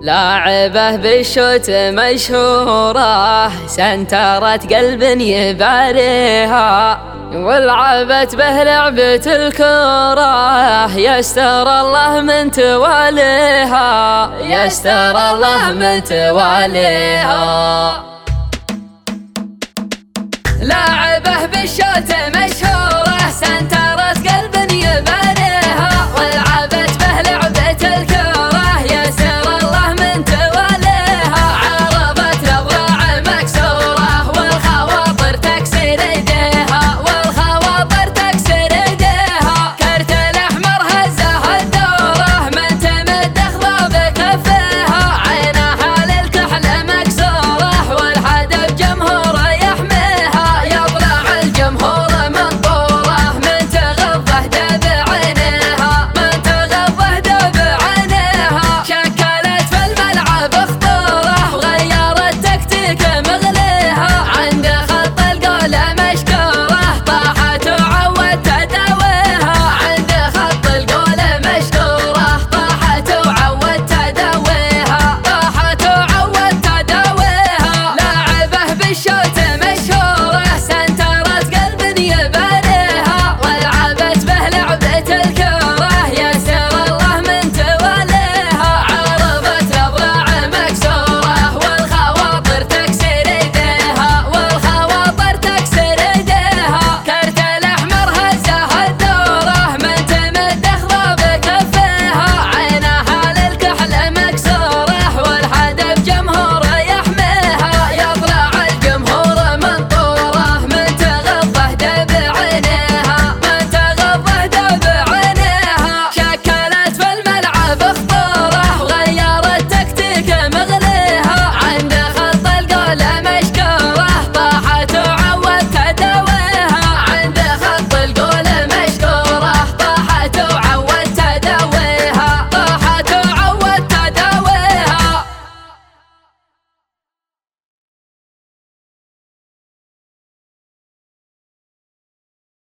لاعبه بالشوت مشهورة سنترت قلب يباريها. ولعبت به لعبة الكرة يستر الله من تواليها. يستر الله من تواليها. لاعبه بالشوت مشهورة